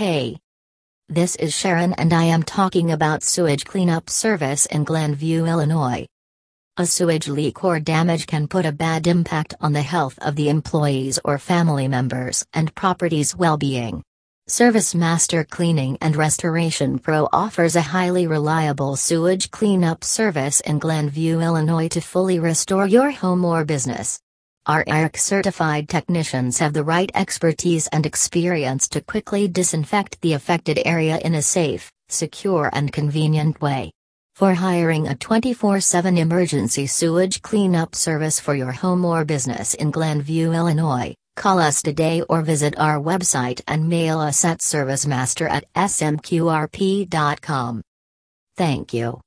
Hey. This is Sharon and I am talking about sewage cleanup service in Glenview, Illinois. A sewage leak or damage can put a bad impact on the health of the employees or family members and property's well-being. ServiceMaster Cleaning and Restoration Pro offers a highly reliable sewage cleanup service in Glenview, Illinois to fully restore your home or business. Our ARC certified technicians have the right expertise and experience to quickly disinfect the affected area in a safe, secure, and convenient way. For hiring a 24 7 emergency sewage cleanup service for your home or business in Glenview, Illinois, call us today or visit our website and mail us at servicemaster at smqrp.com. Thank you.